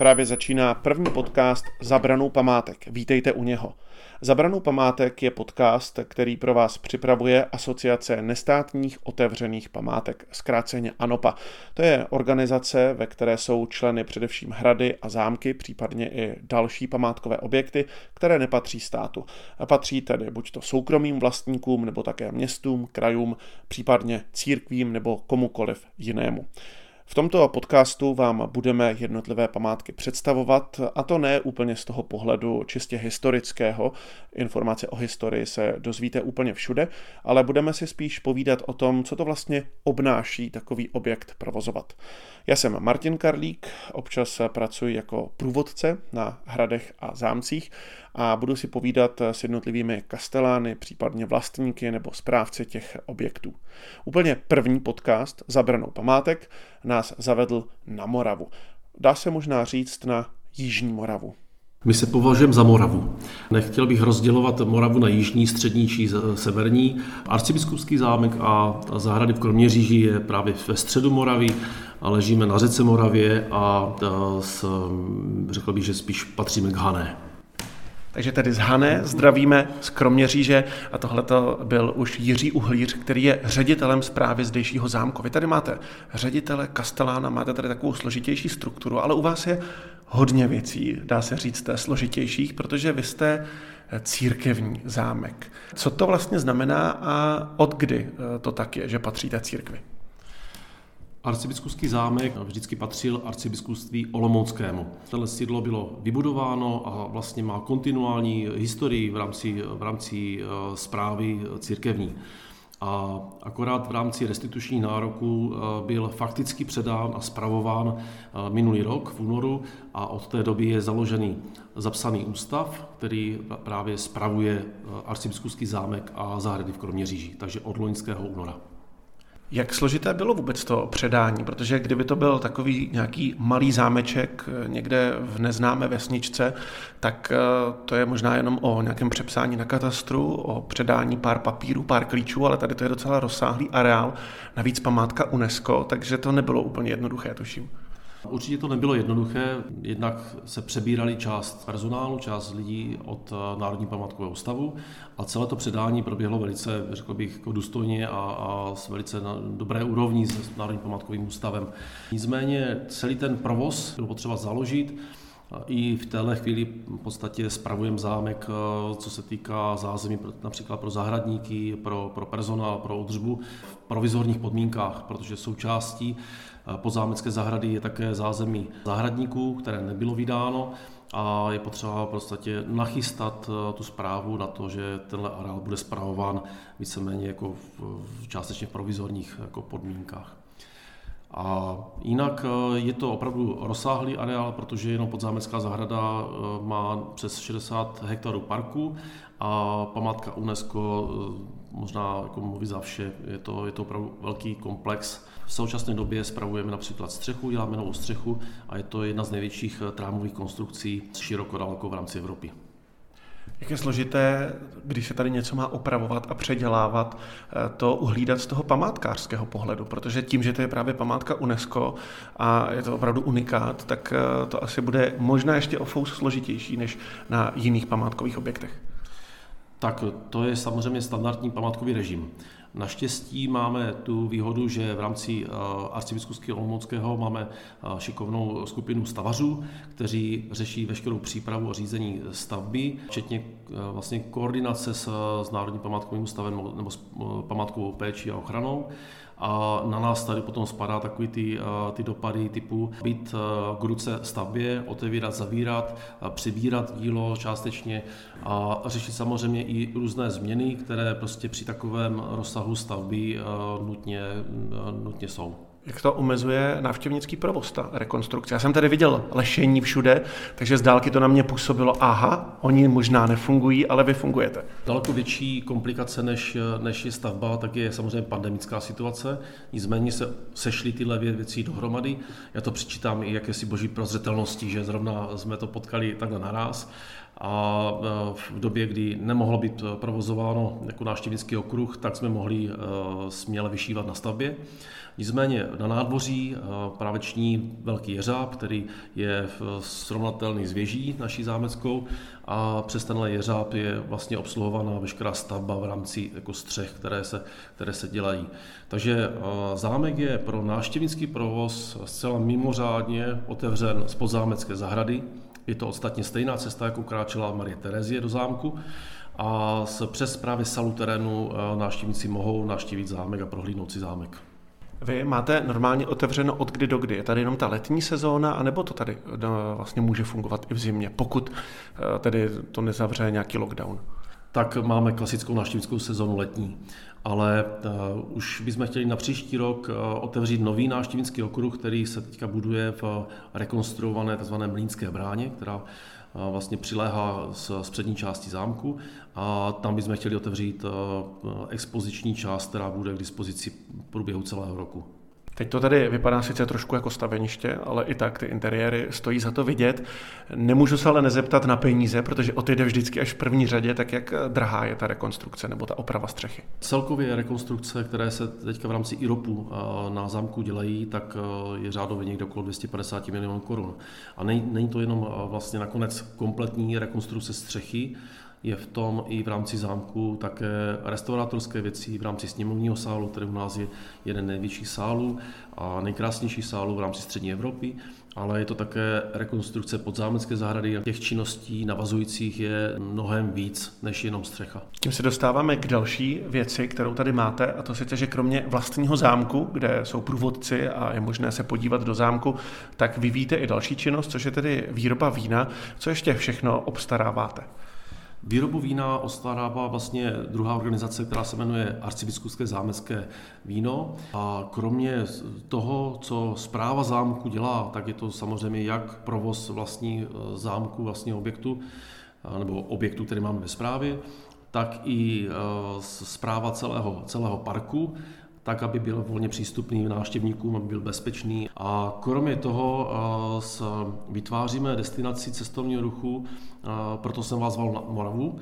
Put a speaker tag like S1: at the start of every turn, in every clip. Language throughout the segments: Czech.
S1: Právě začíná první podcast Zabranou památek. Vítejte u něho. Zabranou památek je podcast, který pro vás připravuje Asociace nestátních otevřených památek, zkráceně ANOPA. To je organizace, ve které jsou členy především hrady a zámky, případně i další památkové objekty, které nepatří státu. A patří tedy buď to soukromým vlastníkům, nebo také městům, krajům, případně církvím nebo komukoliv jinému. V tomto podcastu vám budeme jednotlivé památky představovat, a to ne úplně z toho pohledu čistě historického. Informace o historii se dozvíte úplně všude, ale budeme si spíš povídat o tom, co to vlastně obnáší takový objekt provozovat. Já jsem Martin Karlík, občas pracuji jako průvodce na hradech a zámcích a budu si povídat s jednotlivými kastelány, případně vlastníky nebo správci těch objektů. Úplně první podcast Zabranou památek nás zavedl na Moravu. Dá se možná říct na Jižní Moravu.
S2: My se považujeme za Moravu. Nechtěl bych rozdělovat Moravu na jižní, střední či severní. Arcibiskupský zámek a zahrady v Kroměříži je právě ve středu Moravy. Ležíme na řece Moravě a s, řekl bych, že spíš patříme k Hané.
S1: Takže tedy z Hané zdravíme z Kroměříže a tohle byl už Jiří Uhlíř, který je ředitelem zprávy zdejšího zámku. Vy tady máte ředitele Kastelána, máte tady takovou složitější strukturu, ale u vás je hodně věcí, dá se říct, složitějších, protože vy jste církevní zámek. Co to vlastně znamená a od kdy to tak je, že patříte církvi?
S2: Arcibiskupský zámek vždycky patřil arcibiskupství Olomouckému. Tohle sídlo bylo vybudováno a vlastně má kontinuální historii v rámci, v rámci zprávy eh, církevní. A akorát v rámci restituční nároku eh, byl fakticky předán a spravován eh, minulý rok v únoru a od té doby je založený zapsaný ústav, který právě spravuje arcibiskupský zámek a zahrady v Kroměříži, takže od loňského února.
S1: Jak složité bylo vůbec to předání? Protože kdyby to byl takový nějaký malý zámeček eh, někde v neznámé vesničce, tak eh, to je možná jenom o nějakém přepsání na katastru, o předání pár papírů, pár klíčů, ale tady to je docela rozsáhlý areál, navíc památka UNESCO, takže to nebylo úplně jednoduché, tuším.
S2: Určitě to nebylo jednoduché, jednak se přebírali část personálu, část lidí od eh, Národní památkového ústavu a celé to předání proběhlo velice, řekl bych, jako důstojně a, a s velice na dobré úrovní s Národním památkovým ústavem. Nicméně celý ten provoz bylo potřeba založit, i v téhle chvíli v podstatě spravujeme zámek, eh, co se týká zázemí například pro zahradníky, pro, pro personál, pro udržbu v provizorních podmínkách, protože součástí zámecké zahrady je také zázemí zahradníků, které nebylo vydáno a je potřeba v podstatě nachystat eh, tu zprávu na to, že tenhle areál bude zpravován víceméně jako v, v částečně provizorních jako podmínkách. A jinak eh, je to opravdu rozsáhlý areál, protože jenom podzámecká zahrada eh, má přes 60 hektarů parku a památka UNESCO možná jako mluví za vše, je to, je to opravdu velký komplex. V současné době spravujeme například střechu, děláme novou střechu a je to jedna z největších eh, trámových konstrukcí široko daleko v rámci Evropy.
S1: Jak je složité, když se tady něco má opravovat a předělávat, eh, to uhlídat z toho památkářského pohledu, protože tím, že to je právě památka UNESCO a je to opravdu unikát, tak eh, to asi bude možná ještě o fous složitější než na jiných památkových objektech.
S2: Tak to je samozřejmě standardní památkový režim. Naštěstí máme tu výhodu, že v rámci eh, arcibiskupského Olomouckého máme eh, šikovnou skupinu stavařů, kteří řeší veškerou přípravu a řízení stavby, včetně eh, vlastně koordinace s, s Národním památkovým ústavem nebo s památkovou péčí a ochranou. A na nás tady potom spadá takový ty, ty dopady typu být k ruce stavbě, otevírat, zavírat, přibírat dílo částečně a řešit samozřejmě i různé změny, které prostě při takovém rozsahu stavby nutně, nutně jsou.
S1: Jak to omezuje návštěvnický provoz, ta rekonstrukce? Já jsem tady viděl lešení všude, takže z dálky to na mě působilo, aha, oni možná nefungují, ale vy fungujete.
S2: Daleko větší komplikace než, než je stavba, tak je samozřejmě pandemická situace. Nicméně se sešly tyhle věci dohromady. Já to přičítám i jakési boží prozřetelnosti, že zrovna jsme to potkali takhle naraz a v době, kdy nemohlo být provozováno jako návštěvnický okruh, tak jsme mohli směle vyšívat na stavbě. Nicméně na nádvoří práveční velký jeřáb, který je srovnatelný s věží naší zámeckou a přes tenhle jeřáb je vlastně obsluhovaná veškerá stavba v rámci jako střech, které se, které se dělají. Takže zámek je pro návštěvnický provoz zcela mimořádně otevřen z podzámecké zahrady. Je to ostatně stejná cesta, jako kráčela Marie Terezie do zámku a přes právě salu terénu návštěvníci mohou navštívit zámek a prohlídnout si zámek.
S1: Vy máte normálně otevřeno od kdy do kdy? Je tady jenom ta letní sezóna, anebo to tady no, vlastně může fungovat i v zimě, pokud eh, tedy to nezavře nějaký lockdown?
S2: Tak máme klasickou návštěvnickou sezónu letní, ale uh, už bychom chtěli na příští rok uh, otevřít nový návštěvnický okruh, který se teďka buduje v rekonstruované tzv. Mlínské bráně, která vlastně přiléhá z, z přední části zámku a tam bychom chtěli otevřít expoziční část, která bude k dispozici v průběhu celého roku.
S1: Teď to tady vypadá sice trošku jako staveniště, ale i tak ty interiéry stojí za to vidět. Nemůžu se ale nezeptat na peníze, protože o ty jde vždycky až v první řadě, tak jak drahá je ta rekonstrukce nebo ta oprava střechy?
S2: Celkově rekonstrukce, které se teďka v rámci IROPu na zámku dělají, tak je řádově někde okolo 250 milionů korun. A není, není to jenom vlastně nakonec kompletní rekonstrukce střechy, je v tom i v rámci zámku také restaurátorské věci v rámci sněmovního sálu, který u nás je jeden největších sálů a nejkrásnější sálů v rámci střední Evropy, ale je to také rekonstrukce podzámecké zahrady. Těch činností navazujících je mnohem víc než jenom střecha.
S1: Tím se dostáváme k další věci, kterou tady máte, a to sice, že kromě vlastního zámku, kde jsou průvodci a je možné se podívat do zámku, tak vyvíjíte i další činnost, což je tedy výroba vína. Co ještě všechno obstaráváte?
S2: Výrobu vína ostarává vlastně druhá organizace, která se jmenuje Arcibiskupské zámecké víno. A kromě toho, co zpráva zámku dělá, tak je to samozřejmě jak provoz vlastní e, zámku, vlastního objektu, nebo objektu, který máme ve správě, tak i zpráva celého, celého parku, tak, aby byl volně přístupný návštěvníkům, aby byl bezpečný. A kromě toho vytváříme destinaci cestovního ruchu, proto jsem vás zval na Moravu.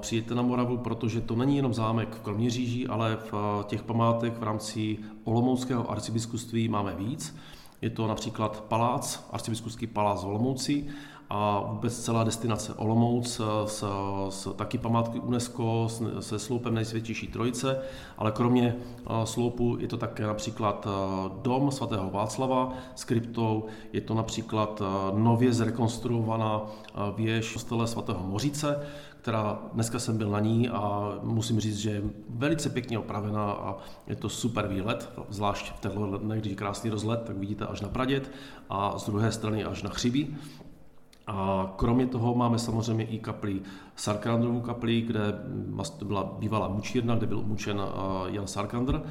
S2: Přijďte na Moravu, protože to není jenom zámek v Kroměříži, ale v těch památek v rámci Olomouckého arcibiskupství máme víc. Je to například palác, arcibiskupský palác v Olomouci, a vůbec celá destinace Olomouc s, s taky památky UNESCO se sloupem nejsvětější trojice, ale kromě sloupu je to také například dom svatého Václava s kryptou, je to například nově zrekonstruovaná věž kostele svatého Mořice, která dneska jsem byl na ní a musím říct, že je velice pěkně opravená a je to super výlet, zvlášť v těchto dnech, když je krásný rozlet, tak vidíte až na Praděd a z druhé strany až na Chřibí. A kromě toho máme samozřejmě i kapli Sarkandrovou kapli, kde byla bývalá mučírna, kde byl mučen Jan Sarkandr.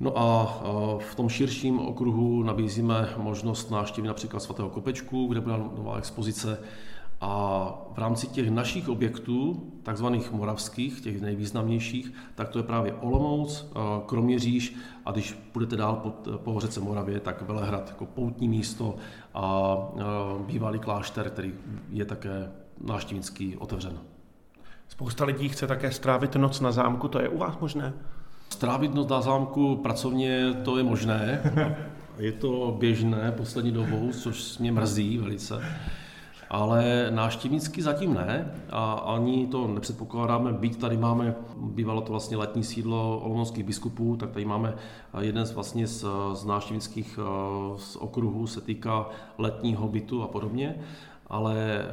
S2: No a v tom širším okruhu nabízíme možnost návštěvy například svatého Kopečku, kde byla nová expozice a v rámci těch našich objektů, takzvaných moravských, těch nejvýznamnějších, tak to je právě Olomouc, eh, Kroměříž a když půjdete dál po, po řece Moravě, tak Velehrad jako poutní místo a eh, bývalý klášter, který je také návštěvnický otevřen.
S1: Spousta lidí chce také strávit noc na zámku, to je u vás možné?
S2: Strávit noc na zámku pracovně, to je možné. Je to běžné poslední dobou, což mě mrzí velice ale náštěvnicky zatím ne a ani to nepředpokládáme, byť tady máme, bývalo to vlastně letní sídlo olomouckých biskupů, tak tady máme jeden z vlastně z, z náštěvnických eh, z okruhů se týká letního bytu a podobně, ale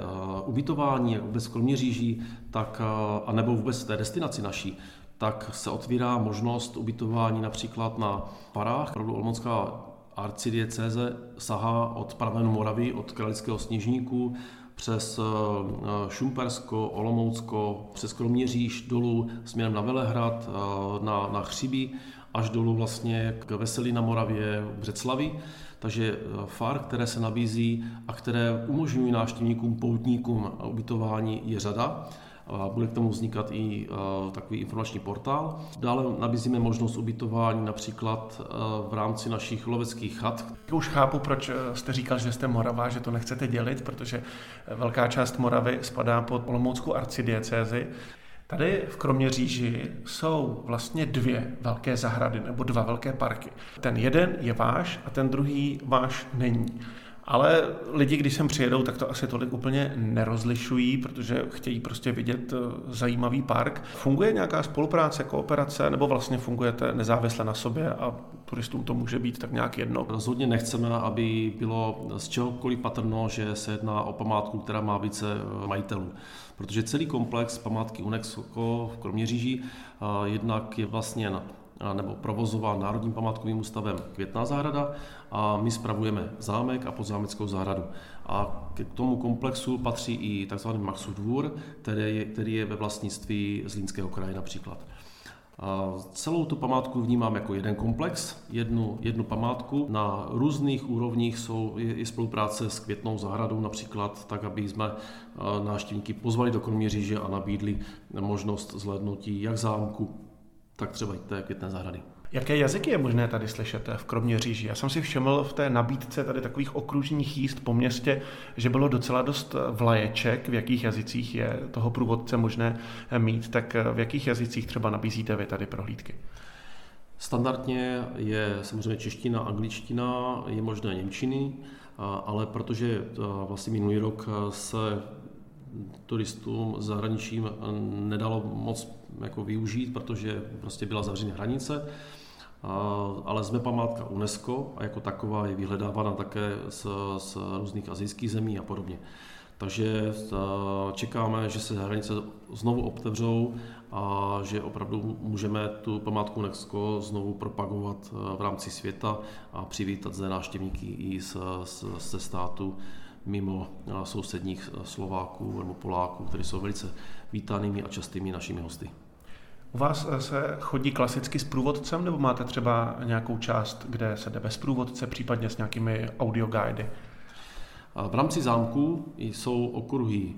S2: uh, ubytování, jak vůbec Kroměříží, tak, uh, a nebo vůbec té destinaci naší, tak se otvírá možnost ubytování například na parách. Opravdu Olomoucká arcidiecéze sahá od Pravenu Moravy, od Kralického sněžníku, přes eh, Šumpersko, Olomoucko, přes Kroměříž dolů směrem na Velehrad, eh, na, na Chřibí, až dolů vlastně k Veselí na Moravě, v Břeclavi. Takže eh, far, které se nabízí a které umožňují návštěvníkům, poutníkům ubytování, je řada. Bude k tomu vznikat i takový informační portál. Dále nabízíme možnost ubytování například v rámci našich loveckých chat.
S1: Už chápu, proč jste říkal, že jste Morava, že to nechcete dělit, protože velká část Moravy spadá pod Olomouckou arcidiecézi. Tady v Kroměříži jsou vlastně dvě velké zahrady nebo dva velké parky. Ten jeden je váš a ten druhý váš není. Ale lidi, když sem přijedou, tak to asi tolik úplně nerozlišují, protože chtějí prostě vidět eh, zajímavý park. Funguje nějaká spolupráce, kooperace, nebo vlastně fungujete nezávisle na sobě a turistům to může být tak nějak jedno?
S2: Rozhodně nechceme, aby bylo z čehokoliv patrno, že se jedná o památku, která má více eh, majitelů. Protože celý komplex památky UNESCO v Kroměříži eh, jednak je vlastně nebo provozován Národním památkovým ústavem Květná zahrada a my spravujeme zámek a podzámeckou zahradu. A k tomu komplexu patří i tzv. Maxův dvůr, který je, který je ve vlastnictví Zlínského kraje například. A celou tu památku vnímám jako jeden komplex, jednu, jednu památku. Na různých úrovních jsou i spolupráce s Květnou zahradou například, tak aby jsme návštěvníky pozvali do Kroměříže a nabídli možnost zhlédnutí jak zámku, tak třeba i té květné zahrady.
S1: Jaké jazyky je možné tady slyšet v Kroměříži? Já jsem si všiml v té nabídce tady takových okružních jíst po městě, že bylo docela dost vlaječek, v jakých jazycích je toho průvodce možné mít, tak v jakých jazycích třeba nabízíte vy tady prohlídky?
S2: Standardně je samozřejmě čeština, angličtina, je možné němčiny, ale protože vlastně minulý rok se turistům zahraničím nedalo moc jako využít, protože prostě byla zavřena hranice, ale jsme památka UNESCO a jako taková je vyhledávána také z, z různých azijských zemí a podobně. Takže čekáme, že se hranice znovu otevřou a že opravdu můžeme tu památku UNESCO znovu propagovat v rámci světa a přivítat zde návštěvníky i ze státu mimo sousedních Slováků nebo Poláků, kteří jsou velice vítanými a častými našimi hosty.
S1: U vás se chodí klasicky s průvodcem, nebo máte třeba nějakou část, kde se jde bez průvodce, případně s nějakými audioguidy?
S2: V rámci zámku jsou okruhy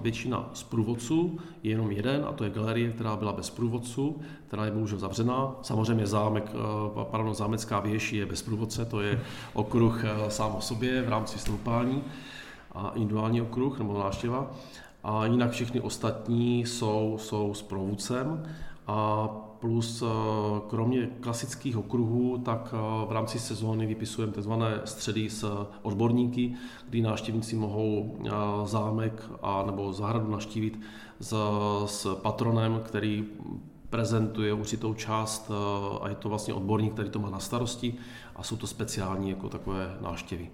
S2: většina z průvodců, je jenom jeden, a to je galerie, která byla bez průvodců, která je bohužel zavřená. Samozřejmě zámek, pardon, zámecká věž je bez průvodce, to je okruh sám o sobě v rámci stoupání a individuální okruh nebo návštěva. A jinak všechny ostatní jsou, jsou s průvodcem a plus eh, kromě klasických okruhů, tak eh, v rámci sezóny vypisujeme tzv. středy s odborníky, kdy návštěvníci mohou eh, zámek a nebo zahradu naštívit s, s patronem, který prezentuje určitou část a je to vlastně odborník, který to má na starosti a jsou to speciální jako takové návštěvy.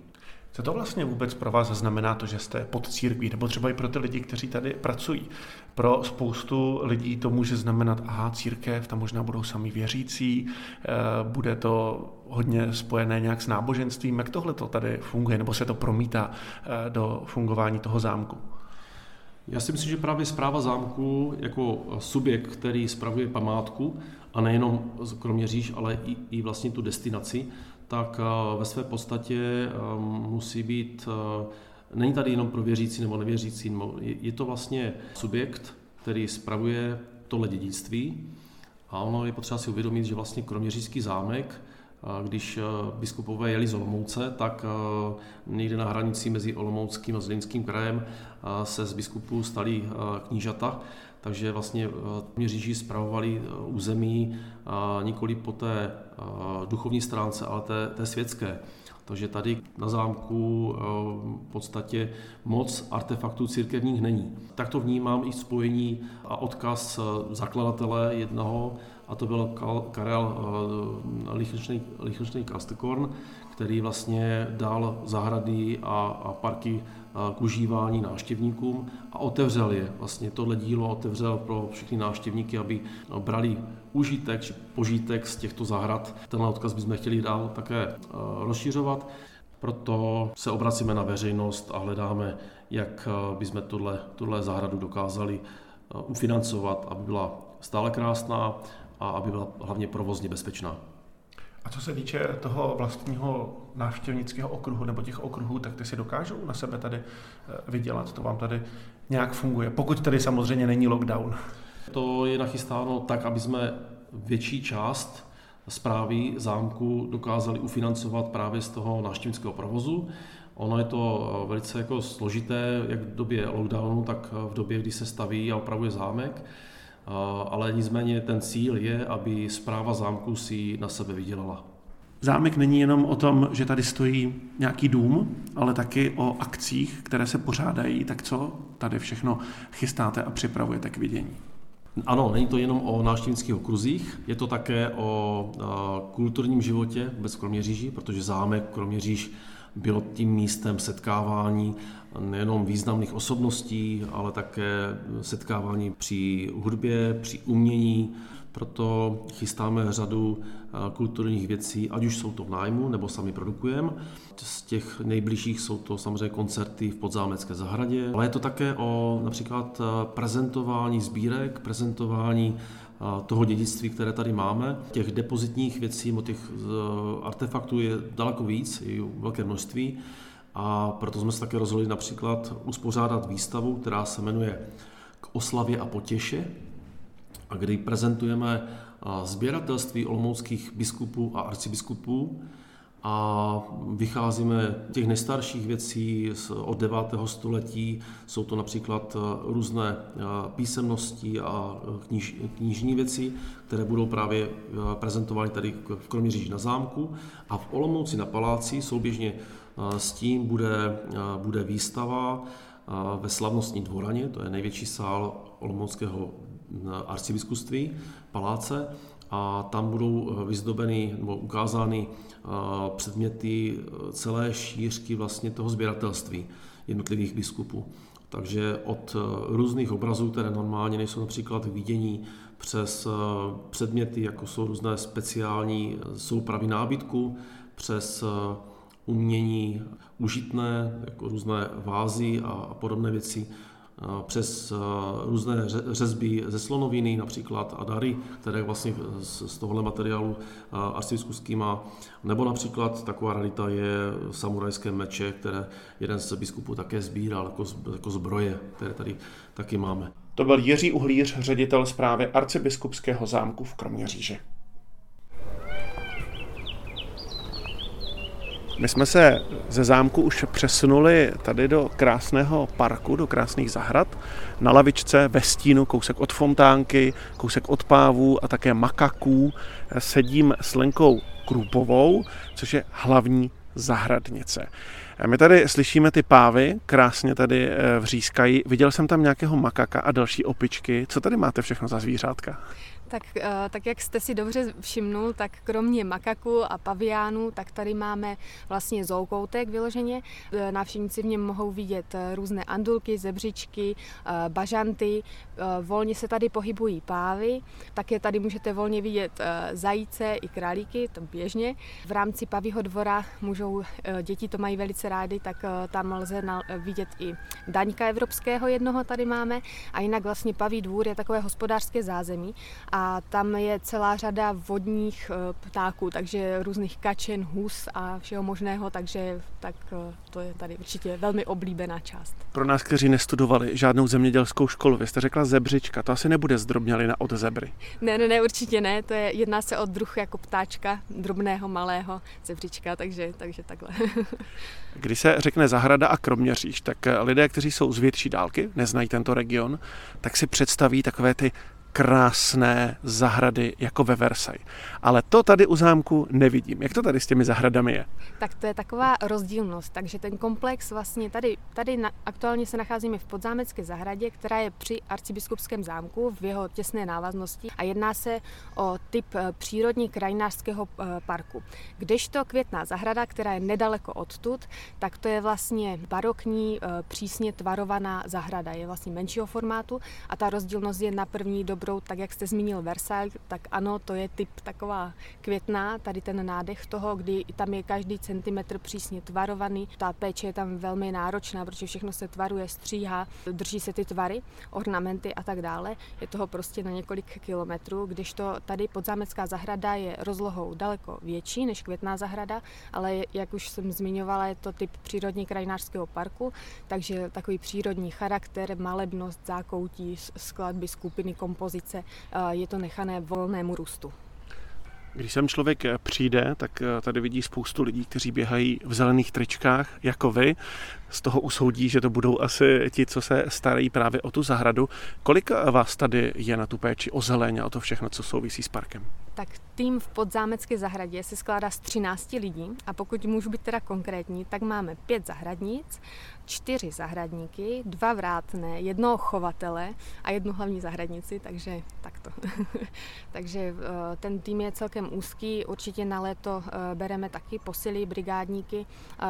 S1: Co to vlastně vůbec pro vás znamená to, že jste pod církví, nebo třeba i pro ty lidi, kteří tady pracují? Pro spoustu lidí to může znamenat, aha, církev, tam možná budou sami věřící, eh, bude to hodně spojené nějak s náboženstvím. Jak tohle to tady funguje, nebo se to promítá eh, do fungování toho zámku?
S2: Já si myslím, že právě zpráva zámku jako subjekt, který spravuje památku, a nejenom kromě říš, ale i, i vlastně tu destinaci, tak eh, ve své podstatě eh, musí být, eh, není tady jenom pro věřící nebo nevěřící, je to vlastně subjekt, který spravuje tohle dědictví. A ono je potřeba si uvědomit, že vlastně kroměřížský zámek když biskupové jeli z Olomouce, tak někde na hranici mezi Olomouckým a Zlínským krajem se z biskupů stali knížata takže vlastně eh, měříží zpravovali eh, území nikoli po té eh, duchovní stránce, ale té, té světské. Takže tady na zámku v podstatě moc artefaktů církevních není. Tak to vnímám i spojení a odkaz zakladatele jednoho, a to byl Karel Lichtenstein Kastekorn, který vlastně dal zahrady a, a parky k užívání návštěvníkům a otevřel je. Vlastně tohle dílo otevřel pro všechny návštěvníky, aby brali užitek či požitek z těchto zahrad. Tenhle odkaz bychom chtěli dál také rozšiřovat. Proto se obracíme na veřejnost a hledáme, jak bychom tuhle, tuhle zahradu dokázali ufinancovat, aby byla stále krásná a aby byla hlavně provozně bezpečná.
S1: A co se týče toho vlastního návštěvnického okruhu nebo těch okruhů, tak ty si dokážou na sebe tady eh, vydělat. To vám tady nějak funguje, pokud tady samozřejmě není lockdown.
S2: To je nachystáno tak, aby jsme větší část zprávy zámku dokázali ufinancovat právě z toho návštěvnického provozu. Ono je to eh, velice jako složité, jak v době lockdownu, tak v době, kdy se staví a opravuje zámek. Ale nicméně ten cíl je, aby zpráva zámku si na sebe vydělala.
S1: Zámek není jenom o tom, že tady stojí nějaký dům, ale taky o akcích, které se pořádají. Tak co tady všechno chystáte a připravujete k vidění?
S2: Ano, není to jenom o návštěvnických okruzích, je to také o kulturním životě vůbec Kroměříži, protože zámek Kroměříž bylo tím místem setkávání nejenom významných osobností, ale také setkávání při hudbě, při umění. Proto chystáme řadu eh, kulturních věcí, ať už jsou to v nájmu, nebo sami produkujeme. Z těch nejbližších jsou to samozřejmě koncerty v podzámecké zahradě, ale je to také o například eh, prezentování sbírek, prezentování eh, toho dědictví, které tady máme. Těch depozitních věcí, těch artefaktů je daleko víc, je velké množství. A proto jsme se také rozhodli například uspořádat výstavu, která se jmenuje K oslavě a potěše, a kdy prezentujeme sběratelství olomouckých biskupů a arcibiskupů a vycházíme těch nejstarších věcí od 9. století. Jsou to například různé písemnosti a kniž, knižní věci, které budou právě prezentovány tady v Kroměříži na zámku. A v Olomouci na paláci souběžně s tím bude, bude výstava ve slavnostní dvoraně, to je největší sál Olomouckého arcibiskupství, paláce, a tam budou vyzdobeny nebo ukázány předměty celé šířky vlastně toho sběratelství jednotlivých biskupů. Takže od různých obrazů, které normálně nejsou například vidění, přes předměty, jako jsou různé speciální soupravy nábytku, přes umění užitné, jako různé vázy a podobné věci, přes různé řezby ze slonoviny například a dary, které vlastně z tohohle materiálu arcibiskupský má. Nebo například taková rarita je samurajské meče, které jeden z biskupů také sbíral jako, jako zbroje, které tady taky máme.
S1: To byl Jiří Uhlíř, ředitel zprávy arcibiskupského zámku v Kroměříži. My jsme se ze zámku už přesunuli tady do krásného parku, do krásných zahrad. Na lavičce ve stínu, kousek od fontánky, kousek od pávů a také makaků sedím s Lenkou Krupovou, což je hlavní zahradnice. My tady slyšíme ty pávy, krásně tady eh, vřískají. Viděl jsem tam nějakého makaka a další opičky. Co tady máte všechno za zvířátka?
S3: Tak, eh, tak jak jste si dobře všimnul, tak kromě makaku a paviánů, tak tady máme vlastně zoukoutek vyloženě. Eh, návštěvníci v něm mohou vidět eh, různé andulky, zebřičky, bažanty. Volně se tady pohybují pávy, také tady můžete volně vidět zajíce i králíky, to běžně. V rámci pavího dvora můžou, děti to mají velice rády, tak tam lze vidět i daňka evropského jednoho tady máme. A jinak vlastně paví dvůr je takové hospodářské zázemí a a tam je celá řada vodních eh, ptáků, takže různých kačen, hus a všeho možného, takže tak eh, to je tady určitě velmi oblíbená část.
S1: Pro nás, kteří nestudovali žádnou zemědělskou školu, vy jste řekla zebřička, to asi nebude zdrobnělina od zebry.
S3: Ne, ne, ne, určitě ne, to je, jedná se o druh jako ptáčka, drobného, malého zebřička, takže, takže takhle.
S1: Když se řekne zahrada a kroměříž, tak eh, lidé, kteří jsou z větší dálky, neznají tento region, tak si představí takové ty krásné zahrady jako ve Versailles. Ale to tady u zámku nevidím. Jak to tady s těmi zahradami je?
S3: Tak to je taková rozdílnost. Takže ten komplex vlastně tady, tady na, aktuálně se nacházíme v podzámecké zahradě, která je při arcibiskupském zámku v jeho těsné návaznosti a jedná se o typ eh, přírodní krajinářského eh, parku. Kdežto květná zahrada, která je nedaleko odtud, tak to je vlastně barokní, eh, přísně tvarovaná zahrada. Je vlastně menšího formátu a ta rozdílnost je na první dobrou broud, tak jak jste zmínil Versailles, tak ano, to je typ taková květná, tady ten nádech toho, kdy tam je každý centimetr přísně tvarovaný. Ta péče je tam velmi náročná, protože všechno se tvaruje, stříhá, drží se ty tvary, ornamenty a tak dále. Je toho prostě na několik kilometrů, když to tady podzámecká zahrada je rozlohou daleko větší než květná zahrada, ale jak už jsem zmiňovala, je to typ přírodně krajinářského parku, takže takový přírodní charakter, malebnost, zákoutí, skladby, skupiny, kompozice, je to nechané volnému růstu.
S1: Když sem člověk přijde, tak tady vidí spoustu lidí, kteří běhají v zelených tričkách, jako vy. Z toho usoudí, že to budou asi ti, co se starají právě o tu zahradu. Kolik vás tady je na tu péči o zeleň a o to všechno, co souvisí s parkem?
S3: Tak tým v podzámecké zahradě se skládá z 13 lidí. A pokud můžu být teda konkrétní, tak máme pět zahradnic, čtyři zahradníky, dva vrátné, jednoho chovatele a jednu hlavní zahradnici, takže takto. takže eh, ten tým je celkem úzký, určitě na léto eh, bereme taky posily, brigádníky,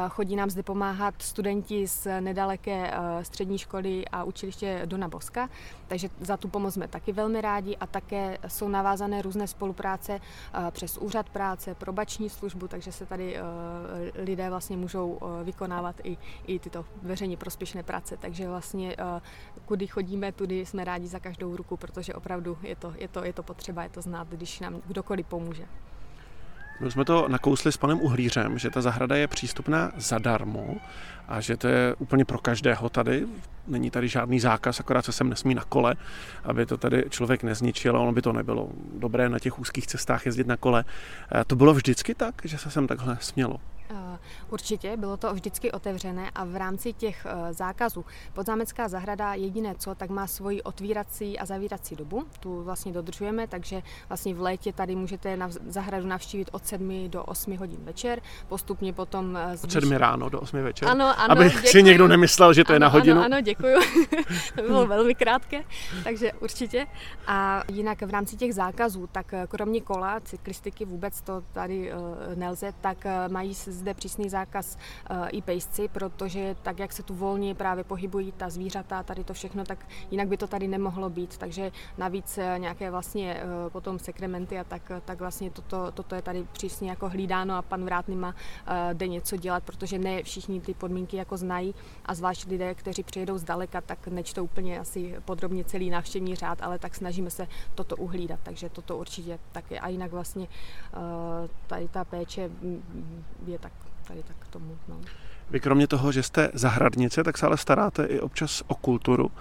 S3: chodí nám zde pomáhat studenti z nedaleké eh, střední školy a učiliště Dona Boska, takže za tu pomoc jsme taky velmi rádi a také jsou navázané různé spolupráce přes úřad práce, probační službu, takže se tady lidé vlastně můžou vykonávat i, i tyto veřejně prospěšné práce, takže vlastně eh, kudy chodíme, tudy jsme rádi za každou ruku, protože opravdu je to, je to, je to potřeba, je to znát, když nám kdokoliv pomůže.
S1: My jsme to nakousli s panem Uhlířem, že ta zahrada je přístupná zadarmo a že to je úplně pro každého tady. Není tady žádný zákaz, akorát se sem nesmí na kole, aby to tady člověk nezničil, ono by to nebylo dobré na těch úzkých cestách jezdit na kole. To bylo vždycky tak, že se sem takhle smělo?
S3: Eh, určitě, bylo to vždycky otevřené a v rámci těch eh, zákazů podzámecká zahrada jediné co, tak má svoji otvírací a zavírací dobu, tu vlastně dodržujeme, takže vlastně v létě tady můžete na zahradu navštívit od 7 do 8 hodin večer, postupně potom...
S1: Zvýš... Od 7 ráno do 8 večer?
S3: Ano, ano.
S1: Aby děkuju. si někdo nemyslel, že to ano, je na hodinu.
S3: Ano, ano, děkuju. to bylo velmi krátké, takže určitě. A jinak v rámci těch zákazů, tak eh, kromě kola, cyklistiky vůbec to tady nelze, tak mají zde přísný zákaz eh, i pejsci, protože tak, jak se tu volně právě pohybují ta zvířata, tady to všechno, tak jinak by to tady nemohlo být. Takže navíc eh, nějaké vlastně eh, potom sekrementy a tak, tak vlastně toto, toto je tady přísně jako hlídáno a pan Vrátný má jde něco dělat, protože ne všichni ty podmínky jako znají a zvlášť lidé, kteří přijedou zdaleka, tak nečtou úplně asi podrobně celý návštěvní řád, ale tak snažíme se toto uhlídat, takže toto určitě taky. A jinak vlastně tady ta péče mm, je tak tady tak k tomu. No.
S1: Vy kromě toho, že jste zahradnice, tak se ale staráte i občas o kulturu.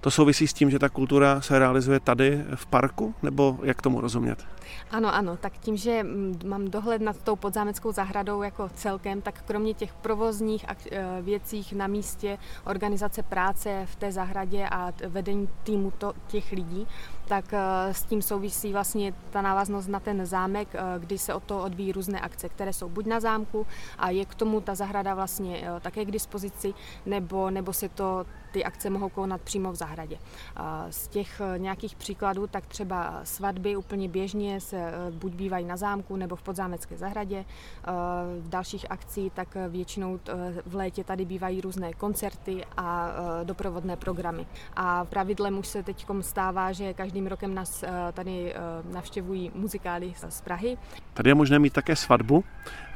S1: To souvisí s tím, že ta kultura se realizuje tady v parku, nebo jak tomu rozumět?
S3: Ano, ano, tak tím, že mm, mám dohled nad tou podzámeckou zahradou jako celkem, tak kromě těch provozních eh, věcích na místě, organizace práce v té zahradě a vedení týmu to, těch lidí, tak eh, s tím souvisí vlastně ta návaznost na ten zámek, eh, kdy se o to odvíjí různé akce, které jsou buď na zámku a je k tomu ta zahrada vlastně také k dispozici, nebo, nebo se to ty akce mohou konat přímo v zahradě. Z těch nějakých příkladů, tak třeba svatby úplně běžně se eh, buď bývají na zámku nebo v podzámecké zahradě. Eh, v dalších akcí tak většinou eh, v létě tady bývají různé koncerty a doprovodné programy. A pravidlem už se teď stává, že každým rokem nás tady navštěvují muzikály z Prahy.
S1: Tady je možné mít také svatbu.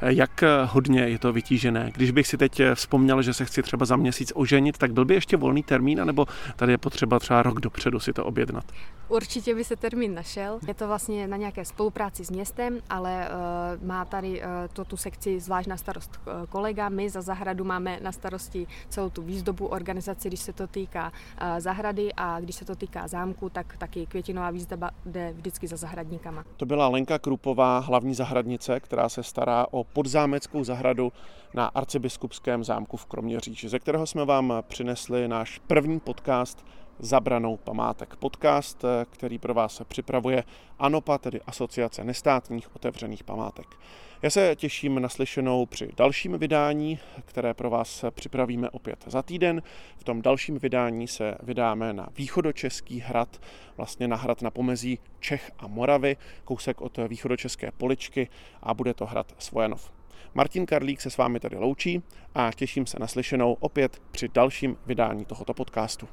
S1: Jak hodně je to vytížené? Když bych si teď vzpomněl, že se chci třeba za měsíc oženit, tak byl by ještě volný termín, anebo tady je potřeba třeba rok dopředu si to objednat?
S3: Určitě by se termín našel. Je to vlastně na nějaké spolupráci s městem, ale uh, má tady uh, to, tu sekci zvlášť na starost uh, kolega. My za zahradu máme na starosti celou tu výzdobu organizaci, když se to týká uh, zahrady a když se to týká zámku, tak taky květinová výzdoba jde vždycky za zahradníkama.
S1: To byla Lenka Krupová, hlavní zahradnice, která se stará o podzámeckou zahradu na arcibiskupském zámku v Kroměříži, ze kterého jsme vám přinesli náš první podcast Zabranou památek. Podcast, eh, který pro vás připravuje ANOPA, tedy Asociace nestátních otevřených památek. Já se těším na slyšenou při dalším vydání, které pro vás připravíme opět za týden. V tom dalším vydání se vydáme na východočeský hrad, vlastně na hrad na pomezí Čech a Moravy, kousek od východočeské poličky a bude to hrad Svojanov. Martin Karlík se s vámi tady loučí a těším se na slyšenou opět při dalším vydání tohoto podcastu.